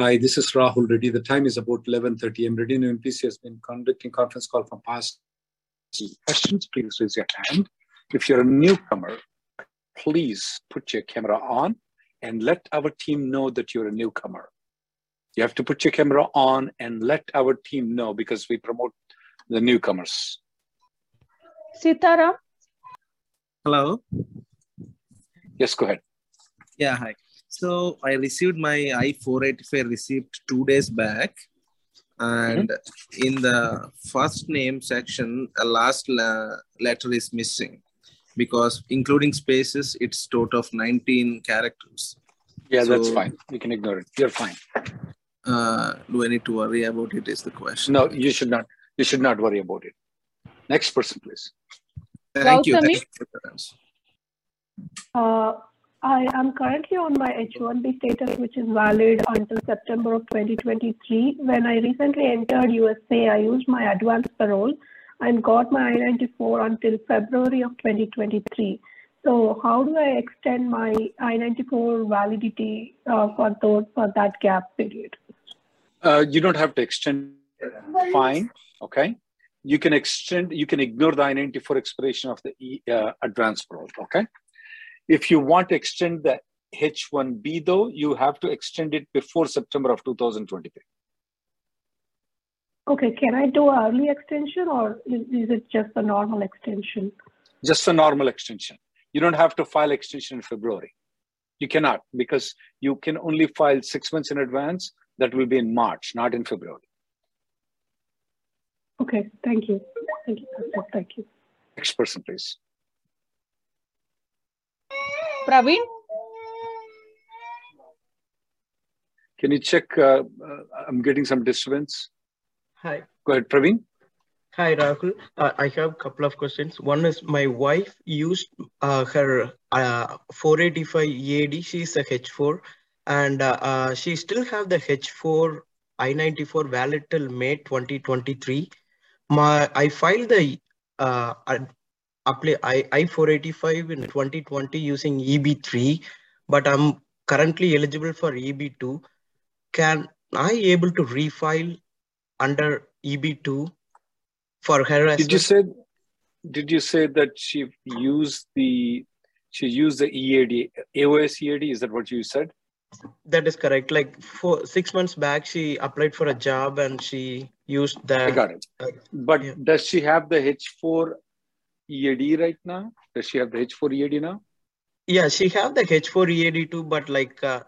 Hi, this is Rahul Reddy. The time is about 11.30 I'm Reddy and MPC has been conducting conference call from past questions. Please raise your hand. If you're a newcomer, please put your camera on and let our team know that you're a newcomer. You have to put your camera on and let our team know because we promote the newcomers. Sitaram, Hello. Yes, go ahead. Yeah, hi. So I received my I-485 receipt two days back, and in the first name section, a last la- letter is missing because including spaces, it's total of 19 characters. Yeah, that's fine. You can ignore it. You're fine. Uh, do I need to worry about it? Is the question. No, you should not. You should not worry about it. Next person, please. Thank you. Gautami? Thank you for the answer. uh, I am currently on my H-1B status, which is valid until September of 2023. When I recently entered USA, I used my advance parole and got my I-94 until February of 2023. So how do I extend my I-94 validity uh, for those for that gap period? Uh, you don't have to extend. Fine. Okay. You can extend. You can ignore the I-94 expiration of the uh, advance parole. Okay. If you want to extend the H-1B, though, you have to extend it before September of 2023. Okay, can I do an early extension or is, is it just a normal extension? Just a normal extension. You don't have to file extension in February. You cannot because you can only file six months in advance. That will be in March, not in February. Okay, thank you. Thank you. Thank you. Next person, please. Praveen, Can you check? Uh, uh, I'm getting some disturbance. Hi. Go ahead, Praveen. Hi, Rahul. Uh, I have a couple of questions. One is my wife used uh, her uh, 485 EAD. She's a H4 and uh, uh, she still have the H4 I-94 valid till May 2023. My I filed the uh, ad- apply I, I-485 in 2020 using EB3, but I'm currently eligible for EB2. Can I able to refile under EB2 for her Did you say? Did you say that she used the she used the EAD AOS EAD? Is that what you said? That is correct. Like for six months back, she applied for a job and she used that. I got it. uh, But yeah. does she have the H4 EAD right now? Does she have the H4 EAD now? Yeah, she have the H4 EAD too, but like uh,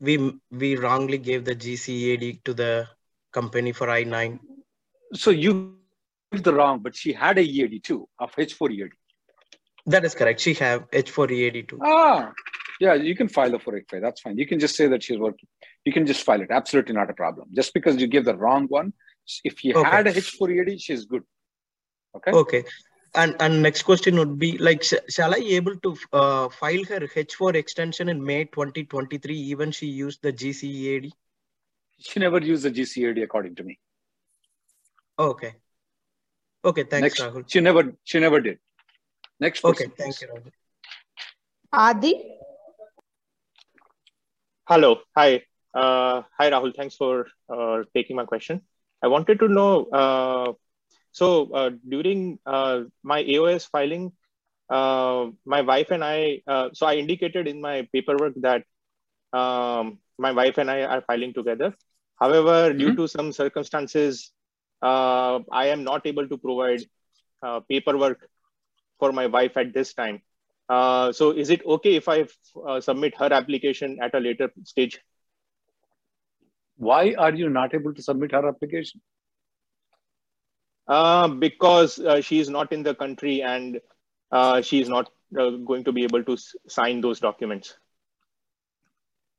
we we wrongly gave the GC EAD to the company for I9. So you the wrong, but she had a EAD too of H4 EAD. That is correct. She have H4 EAD too. Ah, yeah, you can file the 485. That's fine. You can just say that she's working. You can just file it. Absolutely not a problem. Just because you gave the wrong one, if you Okay. had a H4 EAD, she's good. Okay. Okay. And and next question would be like, sh- shall I able to uh, file her H4 extension in May 2023 even she used the GC EAD? She never used the GC EAD according to me. Okay. Okay. Thanks, Next, Rahul. she never she never did. Next person. Okay. Thank please. you, Rahul. Adi, Hello. Hi. Uh, hi, Rahul. Thanks for uh, taking my question. I wanted to know. So uh, during uh, my AOS filing, uh, my wife and I. Uh, so I indicated in my paperwork that um, my wife and I are filing together. However, due to some circumstances, uh, I am not able to provide uh, paperwork for my wife at this time. Uh, so is it okay if I uh, submit her application at a later stage? Why are you not able to submit her application? Uh, because uh, she is not in the country and uh, she is not uh, going to be able to s- sign those documents.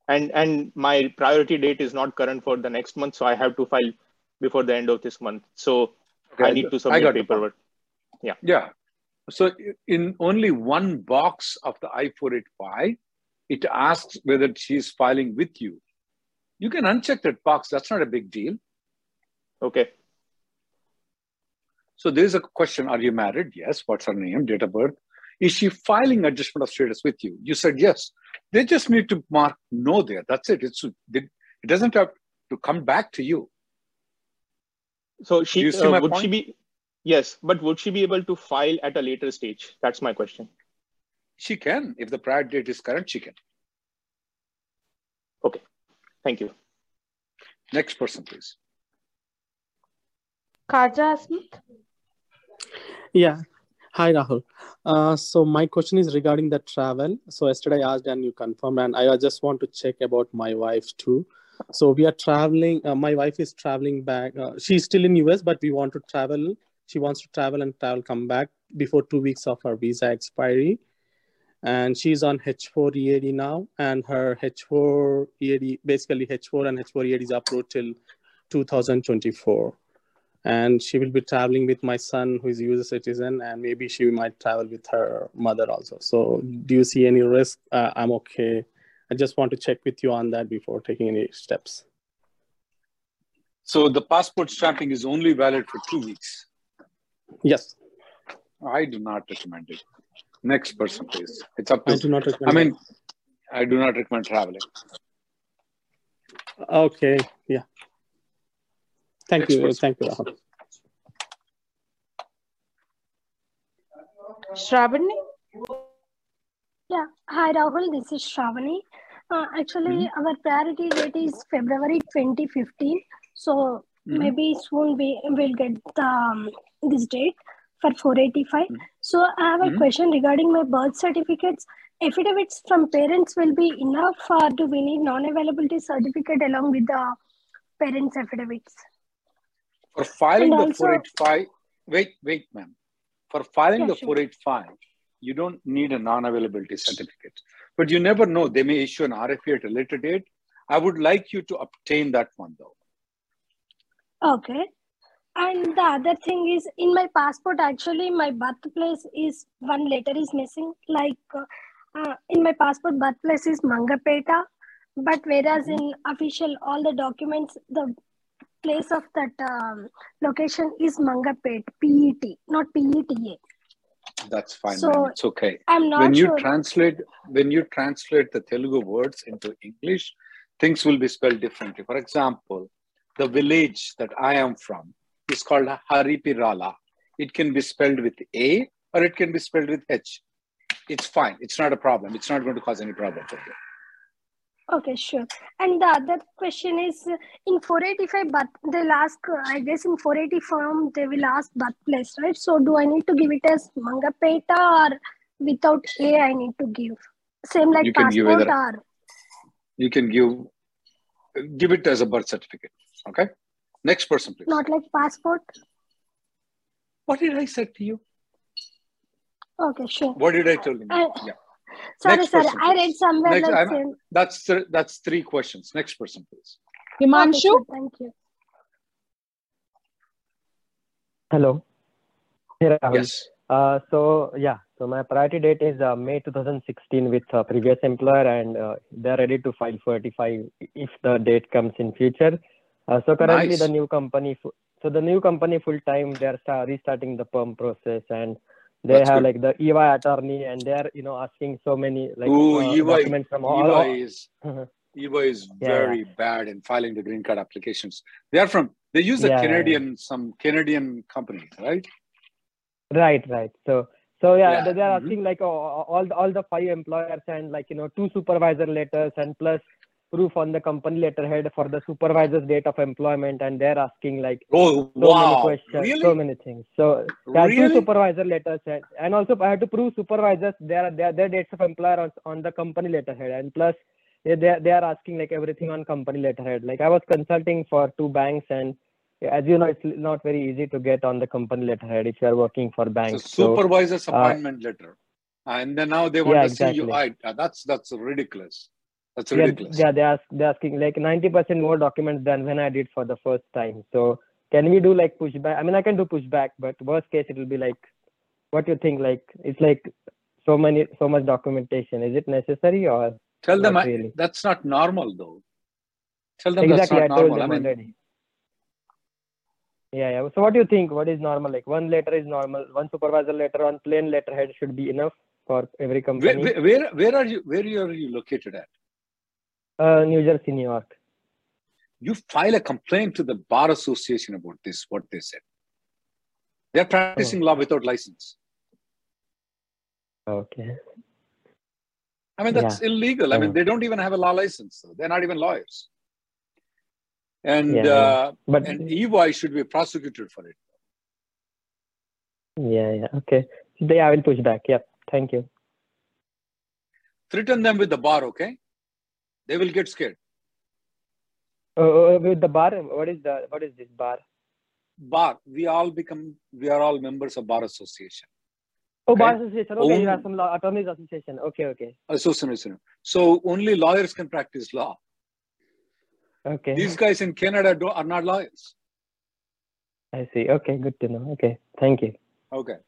And and my priority date is not current for the next month, so I have to file before the end of this month. So I need to submit got the point. paperwork. Yeah. Yeah. So in only one box of the I-485, it asks whether she's filing with you. You can uncheck that box. That's not a big deal. Okay. So there's a question: Are you married? Yes. What's her name? Date of birth? Is she filing adjustment of status with you? You said yes. They just need to mark no there. That's it. It's it doesn't have to come back to you. So she you uh, my would she be yes, but would she be able to file at a later stage? That's my question. She can. If the prior date is current, she can. Okay. Thank you. Next person, please. Kaja Smith. Yeah. Hi, Rahul. Uh, so my question is regarding the travel. So yesterday I asked and you confirmed, and I just want to check about my wife too. So we are traveling. Uh, my wife is traveling back. Uh, she's still in US, but we want to travel. She wants to travel and travel come back before two weeks of her visa expiry. And she's on H4 EAD now, and her H4 EAD basically H4 and H4 EAD is approved till 2024 and she will be traveling with my son who is a US citizen and maybe she might travel with her mother also so do you see any risk uh, i'm okay i just want to check with you on that before taking any steps So the passport stamping is only valid for two weeks. yes I do not recommend it. Next person, please. It's up to. i do not I recommend mean, I do not recommend traveling. okay yeah thank Next you person. thank you Rahul. Shravani. Yeah. Hi, Rahul. This is Shravani. Uh, actually, our priority date is February 2015. So Mhm. maybe soon we will get the, um, this date for 485. Mhm. So I have a Mhm. question regarding my birth certificates. Affidavits from parents will be enough, or do we need non-availability certificate along with the parents' affidavits? For filing And the also- 485, wait, wait, ma'am. For filing Yeah, the sure. 485, you don't need a non-availability certificate. But you never know. They may issue an RFE at a later date. I would like you to obtain that one though. Okay. And the other thing is, in my passport, actually, my birthplace is one letter is missing. Like uh, uh, in my passport, birthplace is Mangapeta, but whereas in official all the documents, the place of that um, location is Mangapet, PET, not PETA. That's fine, So. It's okay. I'm not when you sure. translate when you translate the Telugu words into English, things will be spelled differently. For example, the village that I am from is called Haripirala. It can be spelled with A or it can be spelled with H. It's fine. It's not a problem. It's not going to cause any problem for you. Okay, sure. And the other question is uh, in 485, but they'll ask, uh, I guess in 480 form, they will ask birthplace, right? So do I need to give it as Mangapeta or without A, I need to give? Same like You can give passport either. or, You can give give it as a birth certificate. Okay. Next person, please. not like passport? What did I say to you? Okay, sure. What did I tell you? I- Yeah. Sorry, Next sorry. person, I read somewhere Next, like same. That's th- that's three questions. Next person, please. Okay, Himanshu. sure. Thank you. Hello. Hey, Rahul. Yes. Uh, so yeah, so my priority date is uh, May 2016 with uh, previous employer, and uh, they're ready to file 45 if the date comes in future. Uh, so currently, Nice. the new company, fu- so the new company full time, they're sta- restarting the perm process, and they That's have good. like the EY attorney, and they're you know asking so many like Ooh, uh, EY, documents from all. EY is EY is Yeah, very bad in filing the green card applications. They are from they use a Yeah, yeah, yeah. Canadian some Canadian company, right? Right, right. So, so yeah, Yeah, they- they're mhm. asking like oh, all the, all the five employers and like you know two supervisor letters and plus proof on the company letterhead for the supervisor's date of employment, and they're asking like Oh, so many questions, Really? so many things. So there are two supervisor letters, and, and also I have to prove supervisors their their, their dates of employer on, on the company letterhead, and plus they they are- they are asking like everything on company letterhead. Like I was consulting for two banks, and as you know, it's not very easy to get on the company letterhead if you are working for banks. So supervisor's uh, appointment letter. And then now they want Yeah, to see you. I, uh, that's that's ridiculous. That's yeah, ridiculous. yeah, they ask they're asking like ninety percent more documents than when I did for the first time. So can we do like pushback? I mean, I can do pushback, but worst case it will be like, what do you think? Like it's like so many so much documentation. Is it necessary or Tell them I, really? that's not normal though. Tell them Exactly, I that's not told normal. I them mean, already. Yeah, yeah. So what do you think? What is normal? Like one letter is normal. One supervisor letter on plain letterhead should be enough for every company. where, where where are you? Where are you located at? Uh, New Jersey, New York. You file a complaint to the bar association about this. What they said. They're practicing Oh. law without license. Okay. I mean, that's illegal. I mean, Oh. they don't even have a law license. They're not even lawyers. And Yeah, yeah. uh, But and EY should be prosecuted for it. yeah, yeah. Okay. They I will push back. Yep. Thank you. Threaten them with the bar, okay? They will get scared. Uh, with the bar, what is the what is this bar? Bar. We all become. We are all members of bar association. Oh, Okay. bar association. Okay, you have some law, attorneys association. Okay, okay, Association. So only lawyers can practice law. okay. These guys in Canada do, are not lawyers. I see. Okay, good to know. Okay, thank you. Okay.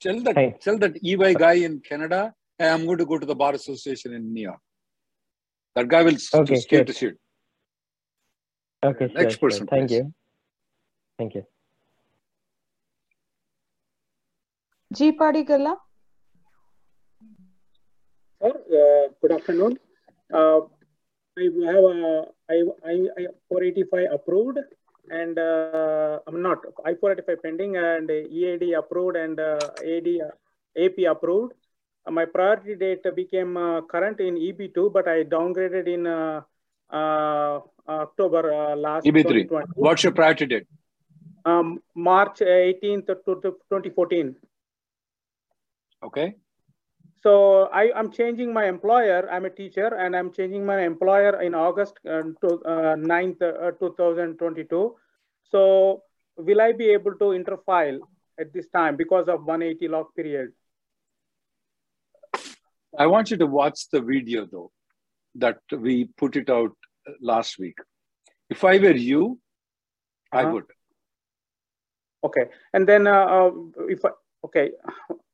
Tell that Thanks. tell that EY guy in Canada, hey, I'm going to go to the bar association in New York. That guy will s- Okay, scare sure. the shit. Okay, Next sure. person, Thank please. you. Thank you. G. Padigala. Sir, uh, good afternoon. Uh, I have a I, I, I 485 approved and uh, I'm not I 485 pending and EAD approved and uh, AD AP approved. Uh, my priority date became uh, current in EB2, but I downgraded in uh, uh, October uh, last EB3. What's your priority date? Um, March 18th to, to 2014. Okay. So I, I'm changing my employer. I'm a teacher and I'm changing my employer in August uh, to, uh, 9th, uh, 2022. So will I be able to interfile at this time because of 180 lock period? I want you to watch the video though that we put it out last week. If I were you, I Uh-huh. would. Okay. And then uh, uh, if I, okay,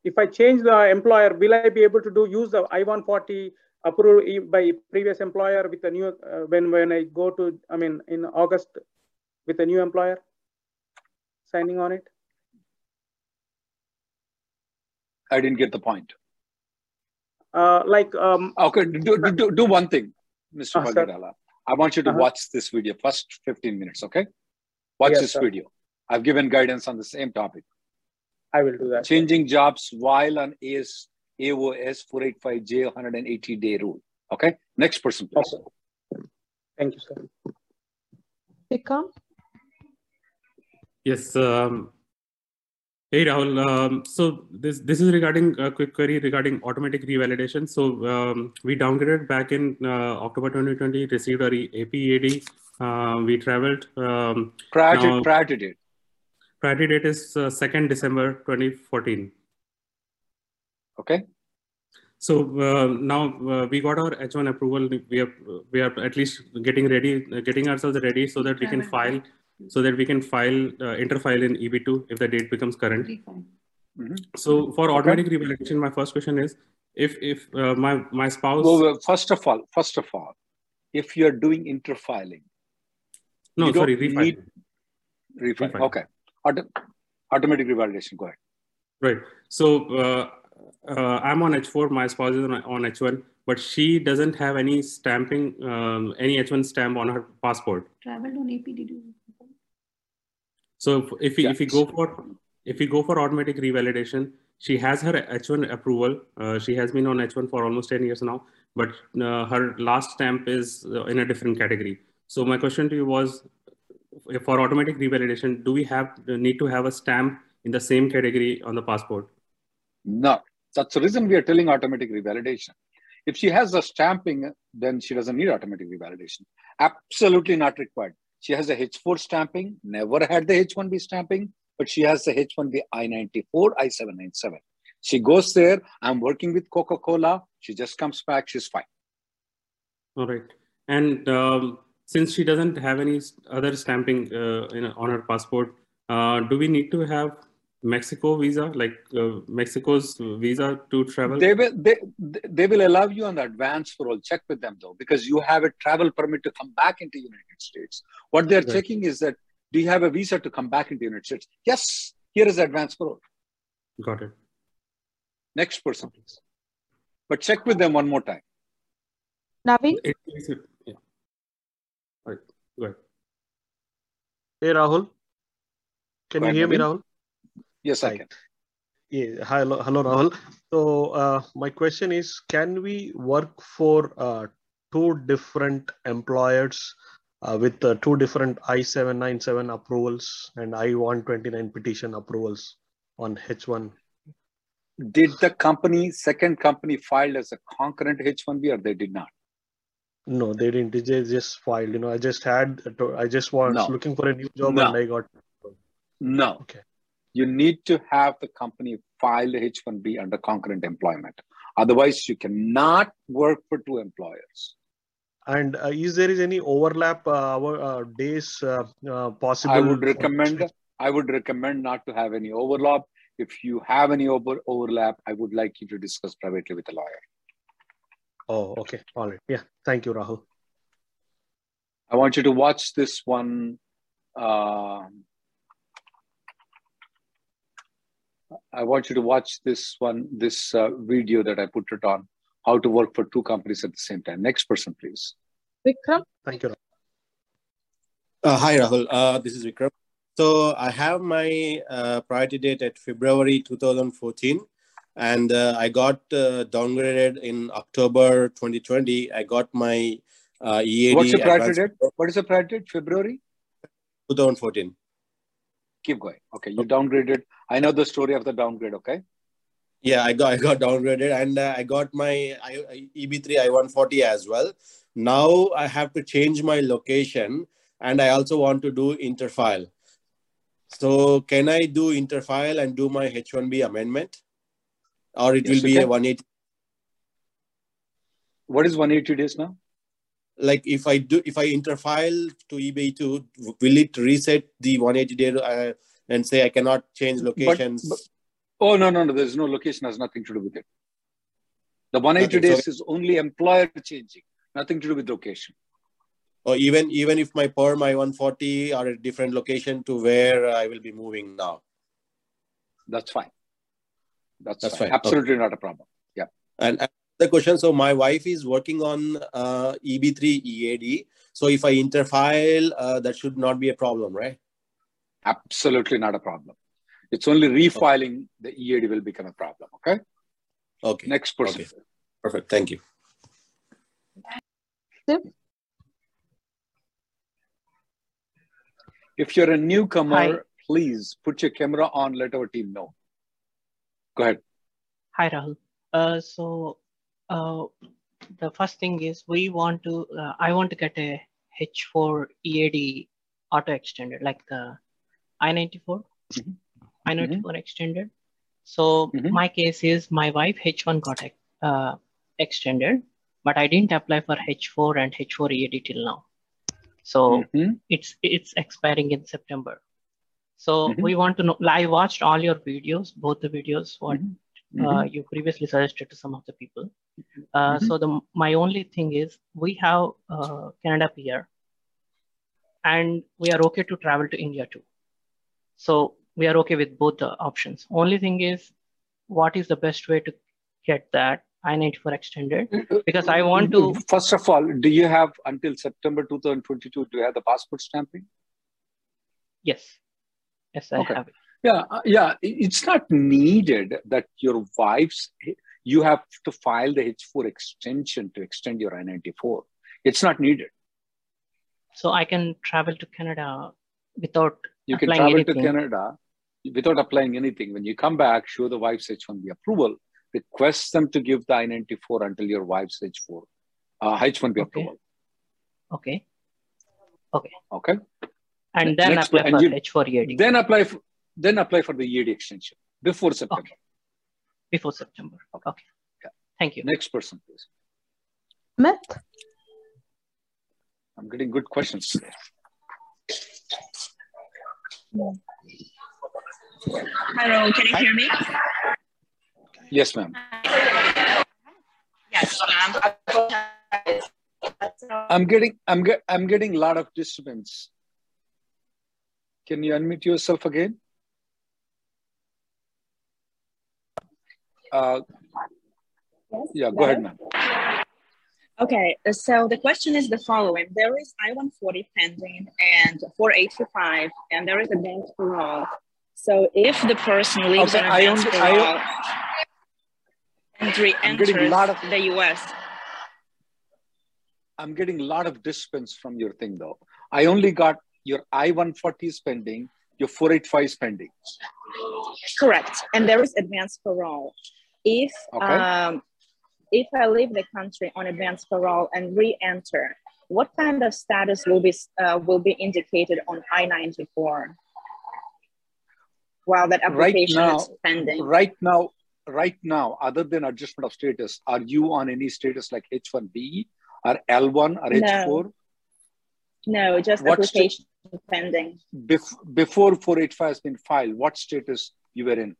if I change the employer, will I be able to do use the I-140 approved by previous employer with the new, uh, when, when I go to, I mean, in August with a new employer signing on it? I didn't get the point. Uh, like, um, Okay, do, do, do, do one thing, Mr. Uh, sir. I want you to Uh-huh. watch this video, first 15 minutes, okay? Watch Yes, this sir. video. I've given guidance on the same topic. I will do that. Changing jobs while on AS, AOS 485J 180 day rule. Okay, next person, please. Okay. Thank you, sir. Vikram. Yes. Um, hey Rahul. Um, so this this is regarding a quick query regarding automatic revalidation. So um, we downgraded back in uh, October 2020, received our APEAD. Uh, we traveled. Um, Prior to, now- prior to date. priority date is uh, 2nd December 2014. Okay. So uh, now uh, we got our H1 approval. We are we are at least getting ready, uh, getting ourselves ready so that we can file, so that we can file uh, interfile in EB2 if the date becomes current. Mhm. So for automatic revalidation, my first question is, if if uh, my my spouse Well, well, first of all, first of all, if you're doing interfiling, no you sorry refiling. need refile. Refile. Okay. Auto, automatic revalidation. Go ahead. Right. So uh, uh, I'm on H4, my spouse is on, on H1, but she doesn't have any stamping, um, any H1 stamp on her passport. Traveled on AP, did you? So if, if we if we go for if we go for automatic revalidation, she has her H1 approval. Uh, she has been on H1 for almost 10 years now, but uh, her last stamp is uh, in a different category. So my question to you was, for automatic revalidation, do we have need to have a stamp in the same category on the passport? No, that's the reason we are telling automatic revalidation. If she has a stamping, then she doesn't need automatic revalidation. Absolutely not required. She has a H4 stamping, never had the H1B stamping, but she has the H1B I-94, I-797. She goes there, I'm working with Coca-Cola, she just comes back, she's fine. All right. And um, since she doesn't have any other stamping uh, in, on her passport, uh, do we need to have Mexico visa, like uh, Mexico's visa to travel? They will they they will allow you on the advance parole. Check with them though, because you have a travel permit to come back into United States. What they're right. checking is that do you have a visa to come back into United States? Yes. Here is advance parole. Got it. Next person, please. But check with them one more time. Naveen. Yeah. All right. Go ahead. Hey Rahul. Can you hear me, Rahul? Yes, I can. Yeah, hello, hello, Rahul. So uh, my question is, can we work for uh, two different employers uh, with uh, two different I-797 approvals and I-129 petition approvals on H1? Did the company, second company filed as a concurrent H1B or they did not? No, they didn't. They just filed. You know, I just had, I just was no. looking for a new job no. and I got. No. Okay you need to have the company file the H1B under concurrent employment. Otherwise, you cannot work for two employers. And uh, is there is any overlap uh, uh, days uh, uh, possible? I would recommend. I would recommend not to have any overlap. If you have any over overlap, I would like you to discuss privately with a lawyer. Oh, okay. All right. Yeah. Thank you, Rahul. I want you to watch this one. Um, I want you to watch this one, this uh, video that I put it on, how to work for two companies at the same time. Next person, please. Vikram. Thank you. Uh, hi, Rahul. Uh, this is Vikram. So I have my uh, priority date at February 2014, and uh, I got uh, downgraded in October 2020. I got my uh, EAD. What's the priority date? What is the priority date? February 2014 keep going. Okay, you downgraded. I know the story of the downgrade. Okay. Yeah, I got I got downgraded, and uh, I got my I, EB3 I140 as well. Now I have to change my location, and I also want to do interfile. So can I do interfile and do my H1B amendment, or it yes, will be a 180? What is 180 days now? Like if I do if I interfile to EB2 will it reset the 180 day uh, and say I cannot change locations? But, but, oh no no no! There's no location has nothing to do with it. The 180 okay, days so, is only employer changing, nothing to do with location. Or even even if my per my 140 are a different location to where I will be moving now. That's fine. That's, That's fine. fine. Absolutely okay. not a problem. Yeah. And, and the question. So my wife is working on uh, EB3 EAD. So if I interfile, uh, that should not be a problem, right? Absolutely not a problem. It's only refiling okay. the EAD will become a problem. Okay. Okay. Next person. Okay. Perfect. Thank you. If you're a newcomer, Hi. please put your camera on. Let our team know. Go ahead. Hi, Rahul. Uh, so uh, the first thing is we want to, uh, I want to get a H4 EAD auto extended, like the I-94, mm-hmm. I-94 mm-hmm. extended. So mm-hmm. my case is my wife H1 got uh, extended, but I didn't apply for H4 and H4 EAD till now. So mm-hmm. it's it's expiring in September. So mm-hmm. we want to know. I watched all your videos, both the videos what mm-hmm uh, mm-hmm. you previously suggested to some of the people. Uh, mm-hmm. So the my only thing is we have uh, Canada PR, and we are okay to travel to India too. So we are okay with both the options. Only thing is, what is the best way to get that I-94 extended? Because I want to. First of all, do you have until September 2022? Do you have the passport stamping? Yes. Yes, I okay. have it. Yeah, uh, yeah. It's not needed that your wife's you have to file the H4 extension to extend your I-94. It's not needed. So I can travel to Canada without You can travel anything. to Canada without applying anything. When you come back, show the wife's H1B approval, request them to give the I-94 until your wife's H4, uh, H1B approval. Okay. Okay. Okay. And then Next- apply and for you- H4 EAD Then apply for then apply for the EAD extension before September. before September. Okay. Thank you. Next person, please. Smith. I'm getting good questions today. Hello, can you hear me? Yes, ma'am. Yes, ma'am. I'm getting I'm get I'm getting a lot of disturbance. Can you unmute yourself again? Uh, yeah, go ahead, ma'am. Okay, so the question is the following. There is I-140 pending and 485, and there is a advance parole. So if the person leaves Okay, on only- I parole and a re-enters the US, I'm getting a lot of disturbance from your thing though. I only got your I-140 spending, your 485 spending. correct, and there is advance parole. If Okay. um, if I leave the country on advance parole and re-enter, what kind of status will be uh, will be indicated on I-94 while that Right application now, is pending? right now, right now, other than adjustment of status, are you on any status like H1B or L1 or No. H4? No, just What application pending. Bef- before 485 has been filed, what status you were in?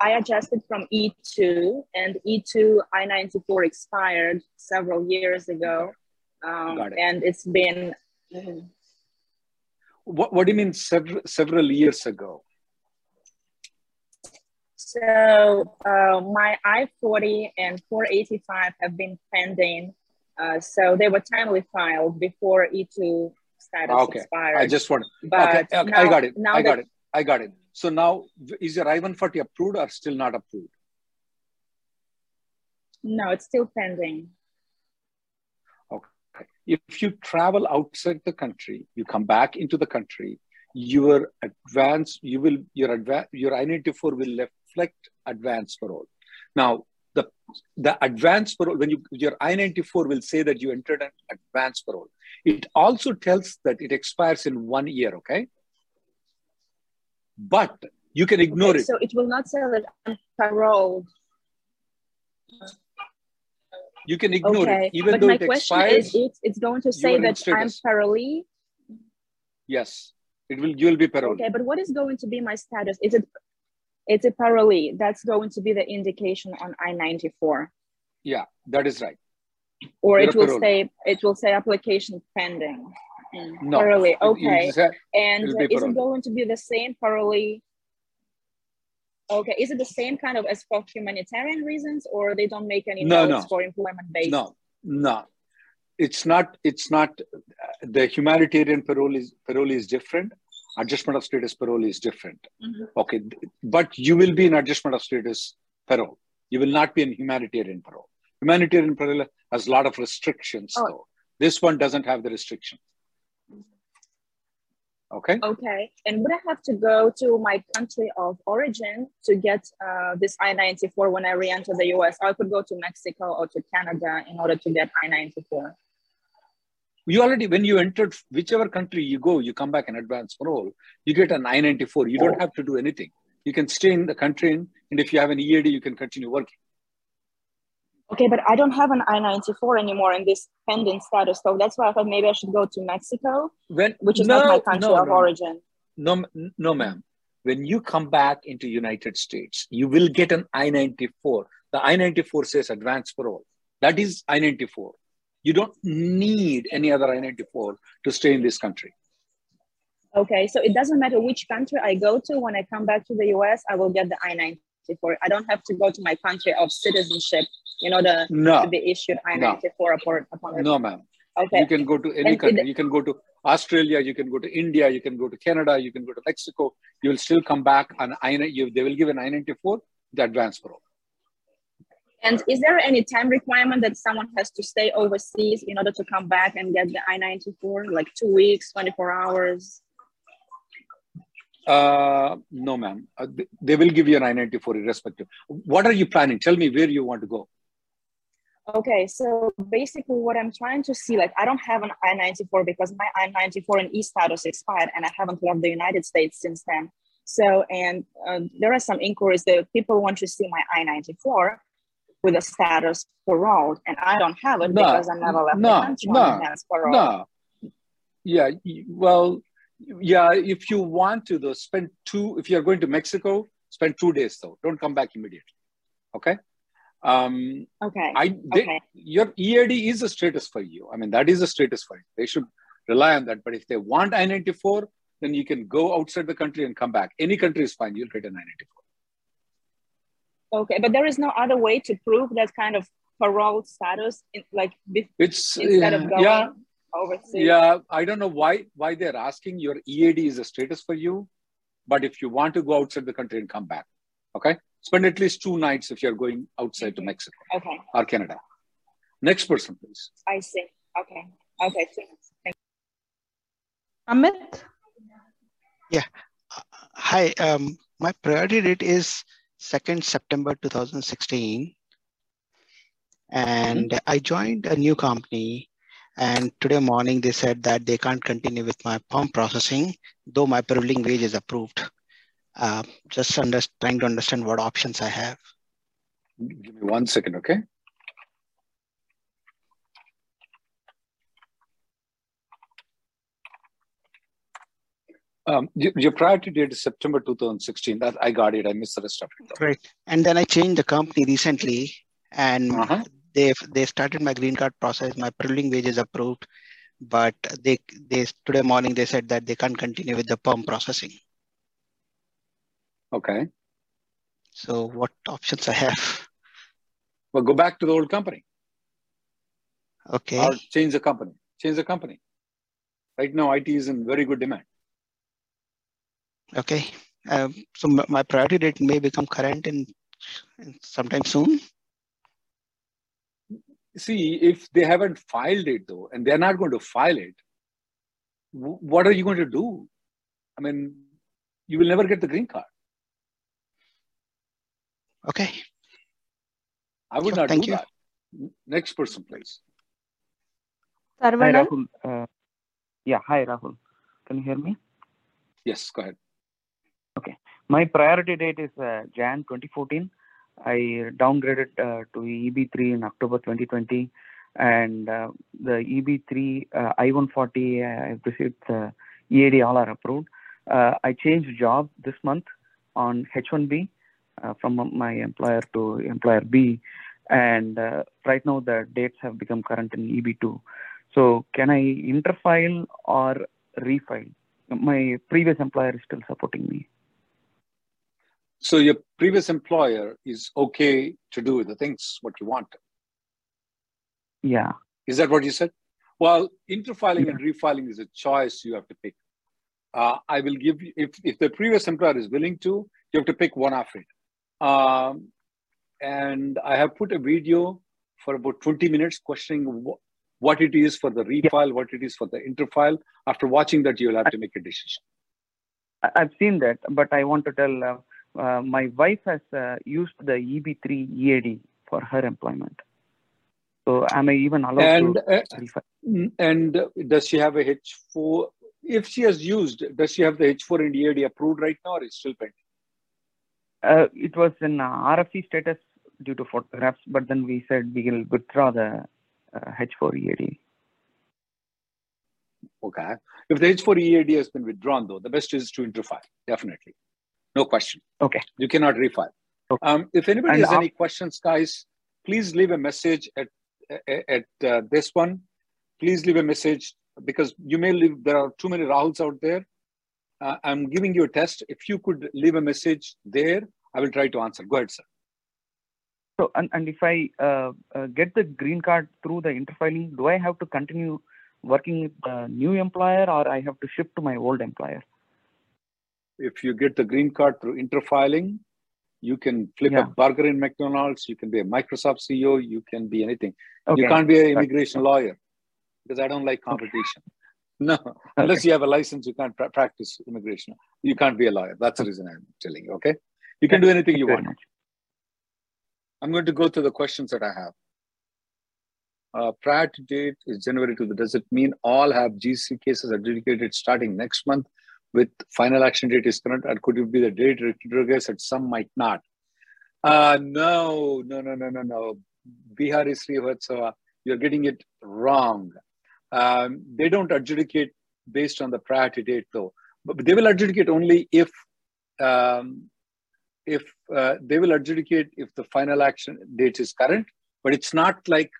I adjusted from E2 and E2 I-94 expired several years ago. Um, it. and it's been, mhm. What, what do you mean several, several years ago? so uh, my I-40 and 485 have been pending. Uh, so they were timely filed before E2 status Okay, expired. I just want. But okay, okay, I got it. now I got that- it. I got it. So now, is your I-140 approved or still not approved? No, it's still pending. Okay. If you travel outside the country, you come back into the country, your advance, you will your advance your I-94 will reflect advance parole. Now, the the advance parole, when you your I-94 will say that you entered an advance parole. It also tells that it expires in one year, okay? But you can ignore Okay, it. So it will not say that I'm paroled. You can ignore okay, it. Even but though my it question expires, is, it's, it's going to say that I'm parolee. yes, it will you will be paroled. Okay, but what is going to be my status? Is it it's a parolee? That's going to be the indication on I-94, Yeah, that is right. or You're it will parolee. say it will say application pending. No. Okay, have- and is it going to be the same parolee? Okay, is it the same kind of as for humanitarian reasons, or they don't make any No, notes no. for employment based? No, no, it's not. It's not. uh, The humanitarian parole is parole is different. Adjustment of status parole is different. Mhm. Okay, but you will be in adjustment of status parole. You will not be in humanitarian parole. Humanitarian parole has a lot of restrictions, Oh. though. This one doesn't have the restriction. Okay. Okay, and would I have to go to my country of origin to get uh, this I-94 when I re-enter the US? Or I could go to Mexico or to Canada in order to get I-94. You already, when you entered whichever country you go, you come back in advance parole, you get an I-94. You don't have to do anything. You can stay in the country, and if you have an EAD, you can continue working. Okay, but I don't have an I-94 anymore in this pending status, so that's why I thought maybe I should go to Mexico, When which is no, not my country no, of no, origin. No, no, ma'am. When you come back into United States, you will get an I-94. The I-94 says advance parole. That is I-94. You don't need any other I-94 to stay in this country. Okay, so it doesn't matter which country I go to. When I come back to the US, I will get the I-94. I don't have to go to my country of citizenship in order No, to be issued I-94 upon, upon No, ma'am. Okay. You can go to any And country. it- You can go to Australia. You can go to India. You can go to Canada. You can go to Mexico. You will still come back on I. You, they will give an I ninety four the advance parole. And is there any time requirement that someone has to stay overseas in order to come back and get the I-94, like two weeks, 24 hours? Uh, no, ma'am. Uh, they, will give you an I-94 irrespective. What are you planning? Tell me where you want to go. Okay, so basically what I'm trying to see, like I don't have an I-94 because my I-94 and E status expired and I haven't left the United States since then. So, and uh, there are some inquiries that people want to see my I-94 with a status paroled and I don't have it No, because I never left no, the country no, enhanced. No. Yeah, well, yeah, if you want to though, spend two, if you're going to Mexico, spend two days though. Don't come back immediately. Okay? Um, Okay. I they, okay. your EAD is a status for you. I mean, that is a status for you. They should rely on that. But if they want I-94, then you can go outside the country and come back. Any country is fine. You'll get an I-94. Okay, but there is no other way to prove that kind of parole status, in, like It's instead of going yeah, overseas. yeah. I don't know why why they're asking. Your EAD is a status for you, but if you want to go outside the country and come back, okay, spend at least two nights if you're going outside to Mexico Okay, or Canada. Next person, please. I see. Okay, okay. two minutes. Thank Amit? Yeah. Hi, um, my priority date is 2nd September 2016. And I joined a new company. And today morning they said that they can't continue with my perm processing, though my prevailing wage is approved. Uh, just under, trying to understand what options I have. Give me one second, okay? Um, your priority date is September 2016. That I got it. I missed the rest of it. Right. And then I changed the company recently and Uh-huh. they've they they started my green card process. My prevailing wage is approved, but they they today morning they said that they can't continue with the perm processing. Okay. So what options I have? Well, go back to the old company Okay. or change the company. Change the company. Right now, IT is in very good demand. Okay. Um, so my priority date may become current in, in sometime soon. See, if they haven't filed it though, and they're not going to file it, what are you going to do? I mean, you will never get the green card. Okay. I would Sure, not thank do you. that. Next person, please. Hi, Rahul. Uh, yeah, hi, Rahul. Can you hear me? Yes, go ahead. Okay. My priority date is uh, Jan 2014. I downgraded uh, to EB3 in October 2020, and uh, the EB3 uh, I-140 uh, I've received the EAD all are approved. I changed job this month on H1B uh, from my employer to employer B, and uh, right now the dates have become current in EB2. So can I interfile or refile? My previous employer is still supporting me. So your previous employer is okay to do the things what you want. Yeah. Is that what you said? Well, interfiling and refiling is a choice you have to pick. Uh, I will give you, if, if the previous employer is willing to, you have to pick one of it. Um, and I have put a video for about 20 minutes questioning wh- what it is for the refile, what it is for the interfile. After watching that, you'll have to make a decision. I've seen that, but I want to tell uh, uh, my wife has uh, used the EB3 EAD for her employment. So am I even allowed And, to uh? Mm, And uh, does she have a H4? If she has used, does she have the H4 and EAD approved right now or is still pending? Uh, it was in uh, RFE status due to photographs, but then we said we will withdraw the uh, H4 EAD. Okay. If the H4 EAD has been withdrawn, though, the best is to interfile, definitely. No question. Okay. You cannot refile. Um, if anybody And has any questions, guys, please leave a message at at uh, this one. Please leave a message because you may leave. There are too many Rahuls out there. Uh, I'm giving you a test. If you could leave a message there, I will try to answer. Go ahead, sir. So, and, and if I uh, uh, get the green card through the interfiling, do I have to continue working with the new employer or I have to shift to my old employer? If you get the green card through interfiling, You can flip Yeah. a burger in McDonald's. You can be a Microsoft CEO. You can be anything. Okay. You can't be an immigration lawyer because I don't like competition. No, unless you have a license, you can't pra- practice immigration. You can't be a lawyer. That's the reason I'm telling you. Okay, you can do anything you want. I'm going to go to the questions that I have. Uh, prior to date is January 2. Does it mean all have GC cases adjudicated starting next month with final action date is current? and could it be the date retrogress and some might not? Uh, no, no, no, no, no, no. Bihari Srivatsava, you're getting it wrong. Um, they don't adjudicate based on the priority date though, but they will adjudicate only if um, if uh, they will adjudicate if the final action date is current, but it's not like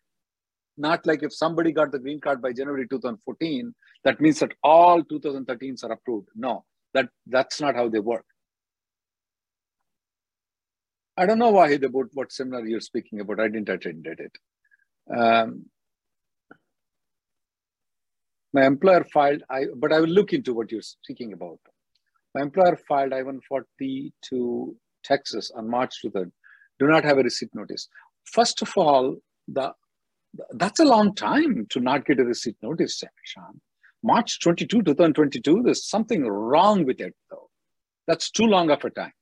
not like if somebody got the green card by January 2014, that means that all 2013s are approved. No, that that's not how they work. I don't know why about what seminar you're speaking about. I didn't attend it. Um, my employer filed, I, but I will look into what you're speaking about. My employer filed I-140 to Texas on March 3rd. Do not have a receipt notice. First of all, the that's a long time to not get a receipt notice, Sean. March 22, 2022, there's something wrong with it, though. That's too long of a time.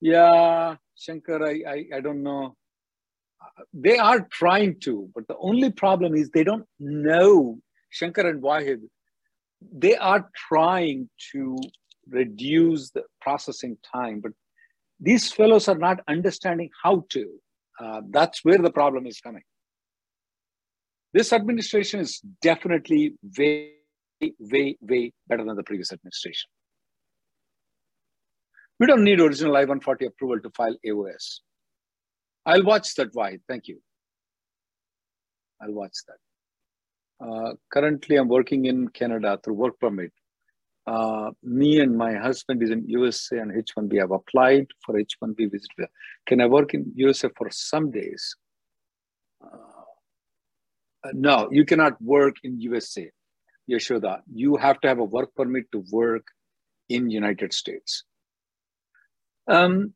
Yeah, Shankar, I, I, I don't know. They are trying to, but the only problem is they don't know. Shankar and Wahid, they are trying to reduce the processing time, but these fellows are not understanding how to. Uh, that's where the problem is coming. This administration is definitely way, way, way better than the previous administration. We don't need original I-140 approval to file AOS. I'll watch that, Why? Thank you. I'll watch that. Uh, currently, I'm working in Canada through work permit. Uh, me and my husband is in USA and H1B. I've applied for H1B visit. Can I work in USA for some days? Uh, no, you cannot work in USA, Yashoda. You have to have a work permit to work in United States. Um,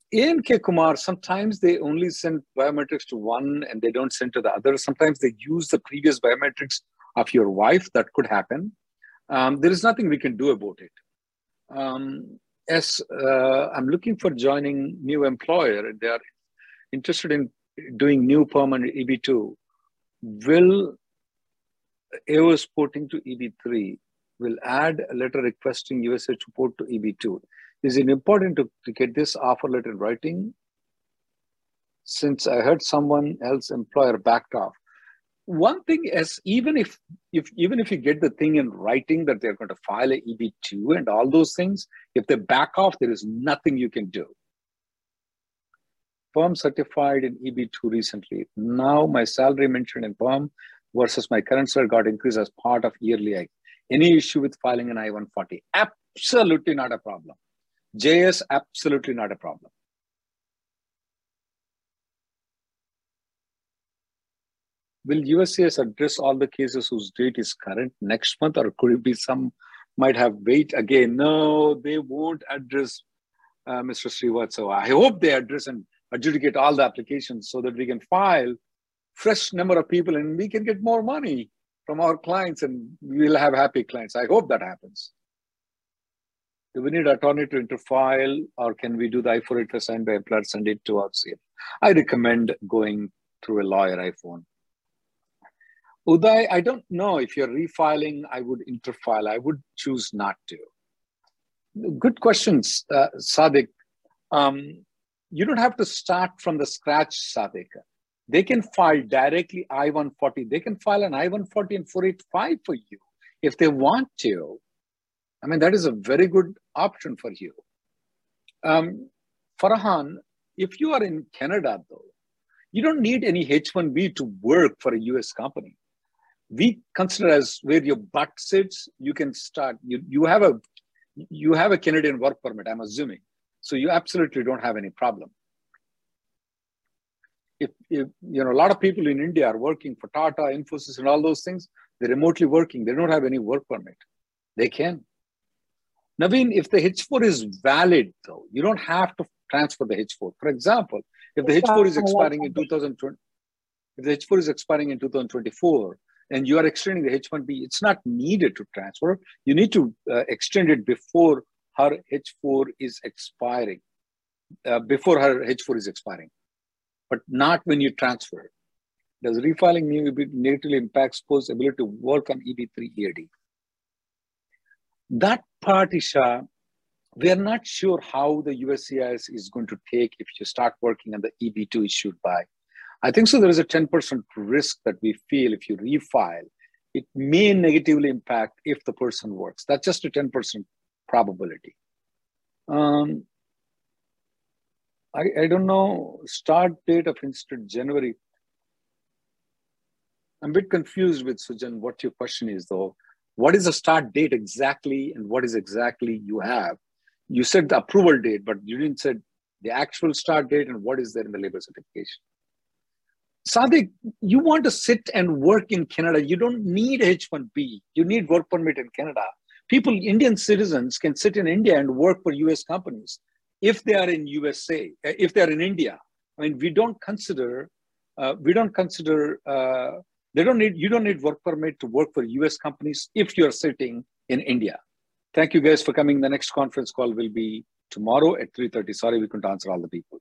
Kumar, sometimes they only send biometrics to one and they don't send to the other. Sometimes they use the previous biometrics of your wife. That could happen. Um, there is nothing we can do about it. Um, as uh, I'm looking for joining new employer, and they are interested in doing new permanent EB2. Will AOS porting to EB3 will add a letter requesting USA port to EB2. Is it important to, to get this offer letter in writing? Since I heard someone else employer backed off. One thing is even if if even if you get the thing in writing that they're going to file a EB2 and all those things, if they back off, there is nothing you can do. Perm certified in EB2 recently. Now my salary mentioned in Perm versus my current salary got increased as part of yearly. Any issue with filing an I-140? Absolutely not a problem. JS, absolutely not a problem. Will USCIS address all the cases whose date is current next month, or could it be some might have wait again? No, they won't address uh, Mr. Srivatsava. I hope they address and adjudicate all the applications so that we can file fresh number of people and we can get more money from our clients and we'll have happy clients. I hope that happens. Do we need attorney to interfile or can we do the I-485 signed by employer send it to RCF? I recommend going through a lawyer iPhone. Uday, I don't know if you're refiling, I would interfile. I would choose not to. Good questions, uh, Sadik. Um, you don't have to start from the scratch, Sadik. They can file directly I-140. They can file an I-140 and 485 for you if they want to. I mean, that is a very good option for you. Um, Farhan, if you are in Canada, though, you don't need any H-1B to work for a US company. We consider as where your butt sits, you can start. You, you have a you have a Canadian work permit, I'm assuming. So you absolutely don't have any problem. If, if you know a lot of people in India are working for Tata, Infosys, and all those things, they're remotely working. They don't have any work permit. They can. Naveen, if the H4 is valid, though, you don't have to transfer the H4. For example, if the H4 is expiring in 2020, if the H4 is expiring in 2024 and you are extending the H1B, it's not needed to transfer. You need to uh, extend it before her H4 is expiring, uh, before her H4 is expiring, but not when you transfer. Does refiling negatively impact spouse ability to work on EB3 EAD? That part, Isha, we are not sure how the USCIS is going to take if you start working on the EB2 issued by. I think so. There is a 10% risk that we feel if you refile, it may negatively impact if the person works. That's just a 10% probability. Um, I, I don't know, start date of Institute January. I'm a bit confused with Sujan what your question is though. What is the start date exactly and what is exactly you have? You said the approval date, but you didn't say the actual start date and what is there in the labor certification. Sadiq, you want to sit and work in Canada. You don't need H1B. You need work permit in Canada. People, Indian citizens can sit in India and work for US companies if they are in USA, if they are in India. I mean, we don't consider, uh, we don't consider, uh, they don't need, you don't need work permit to work for US companies if you're sitting in India. Thank you guys for coming. The next conference call will be tomorrow at 3.30. Sorry, we couldn't answer all the people.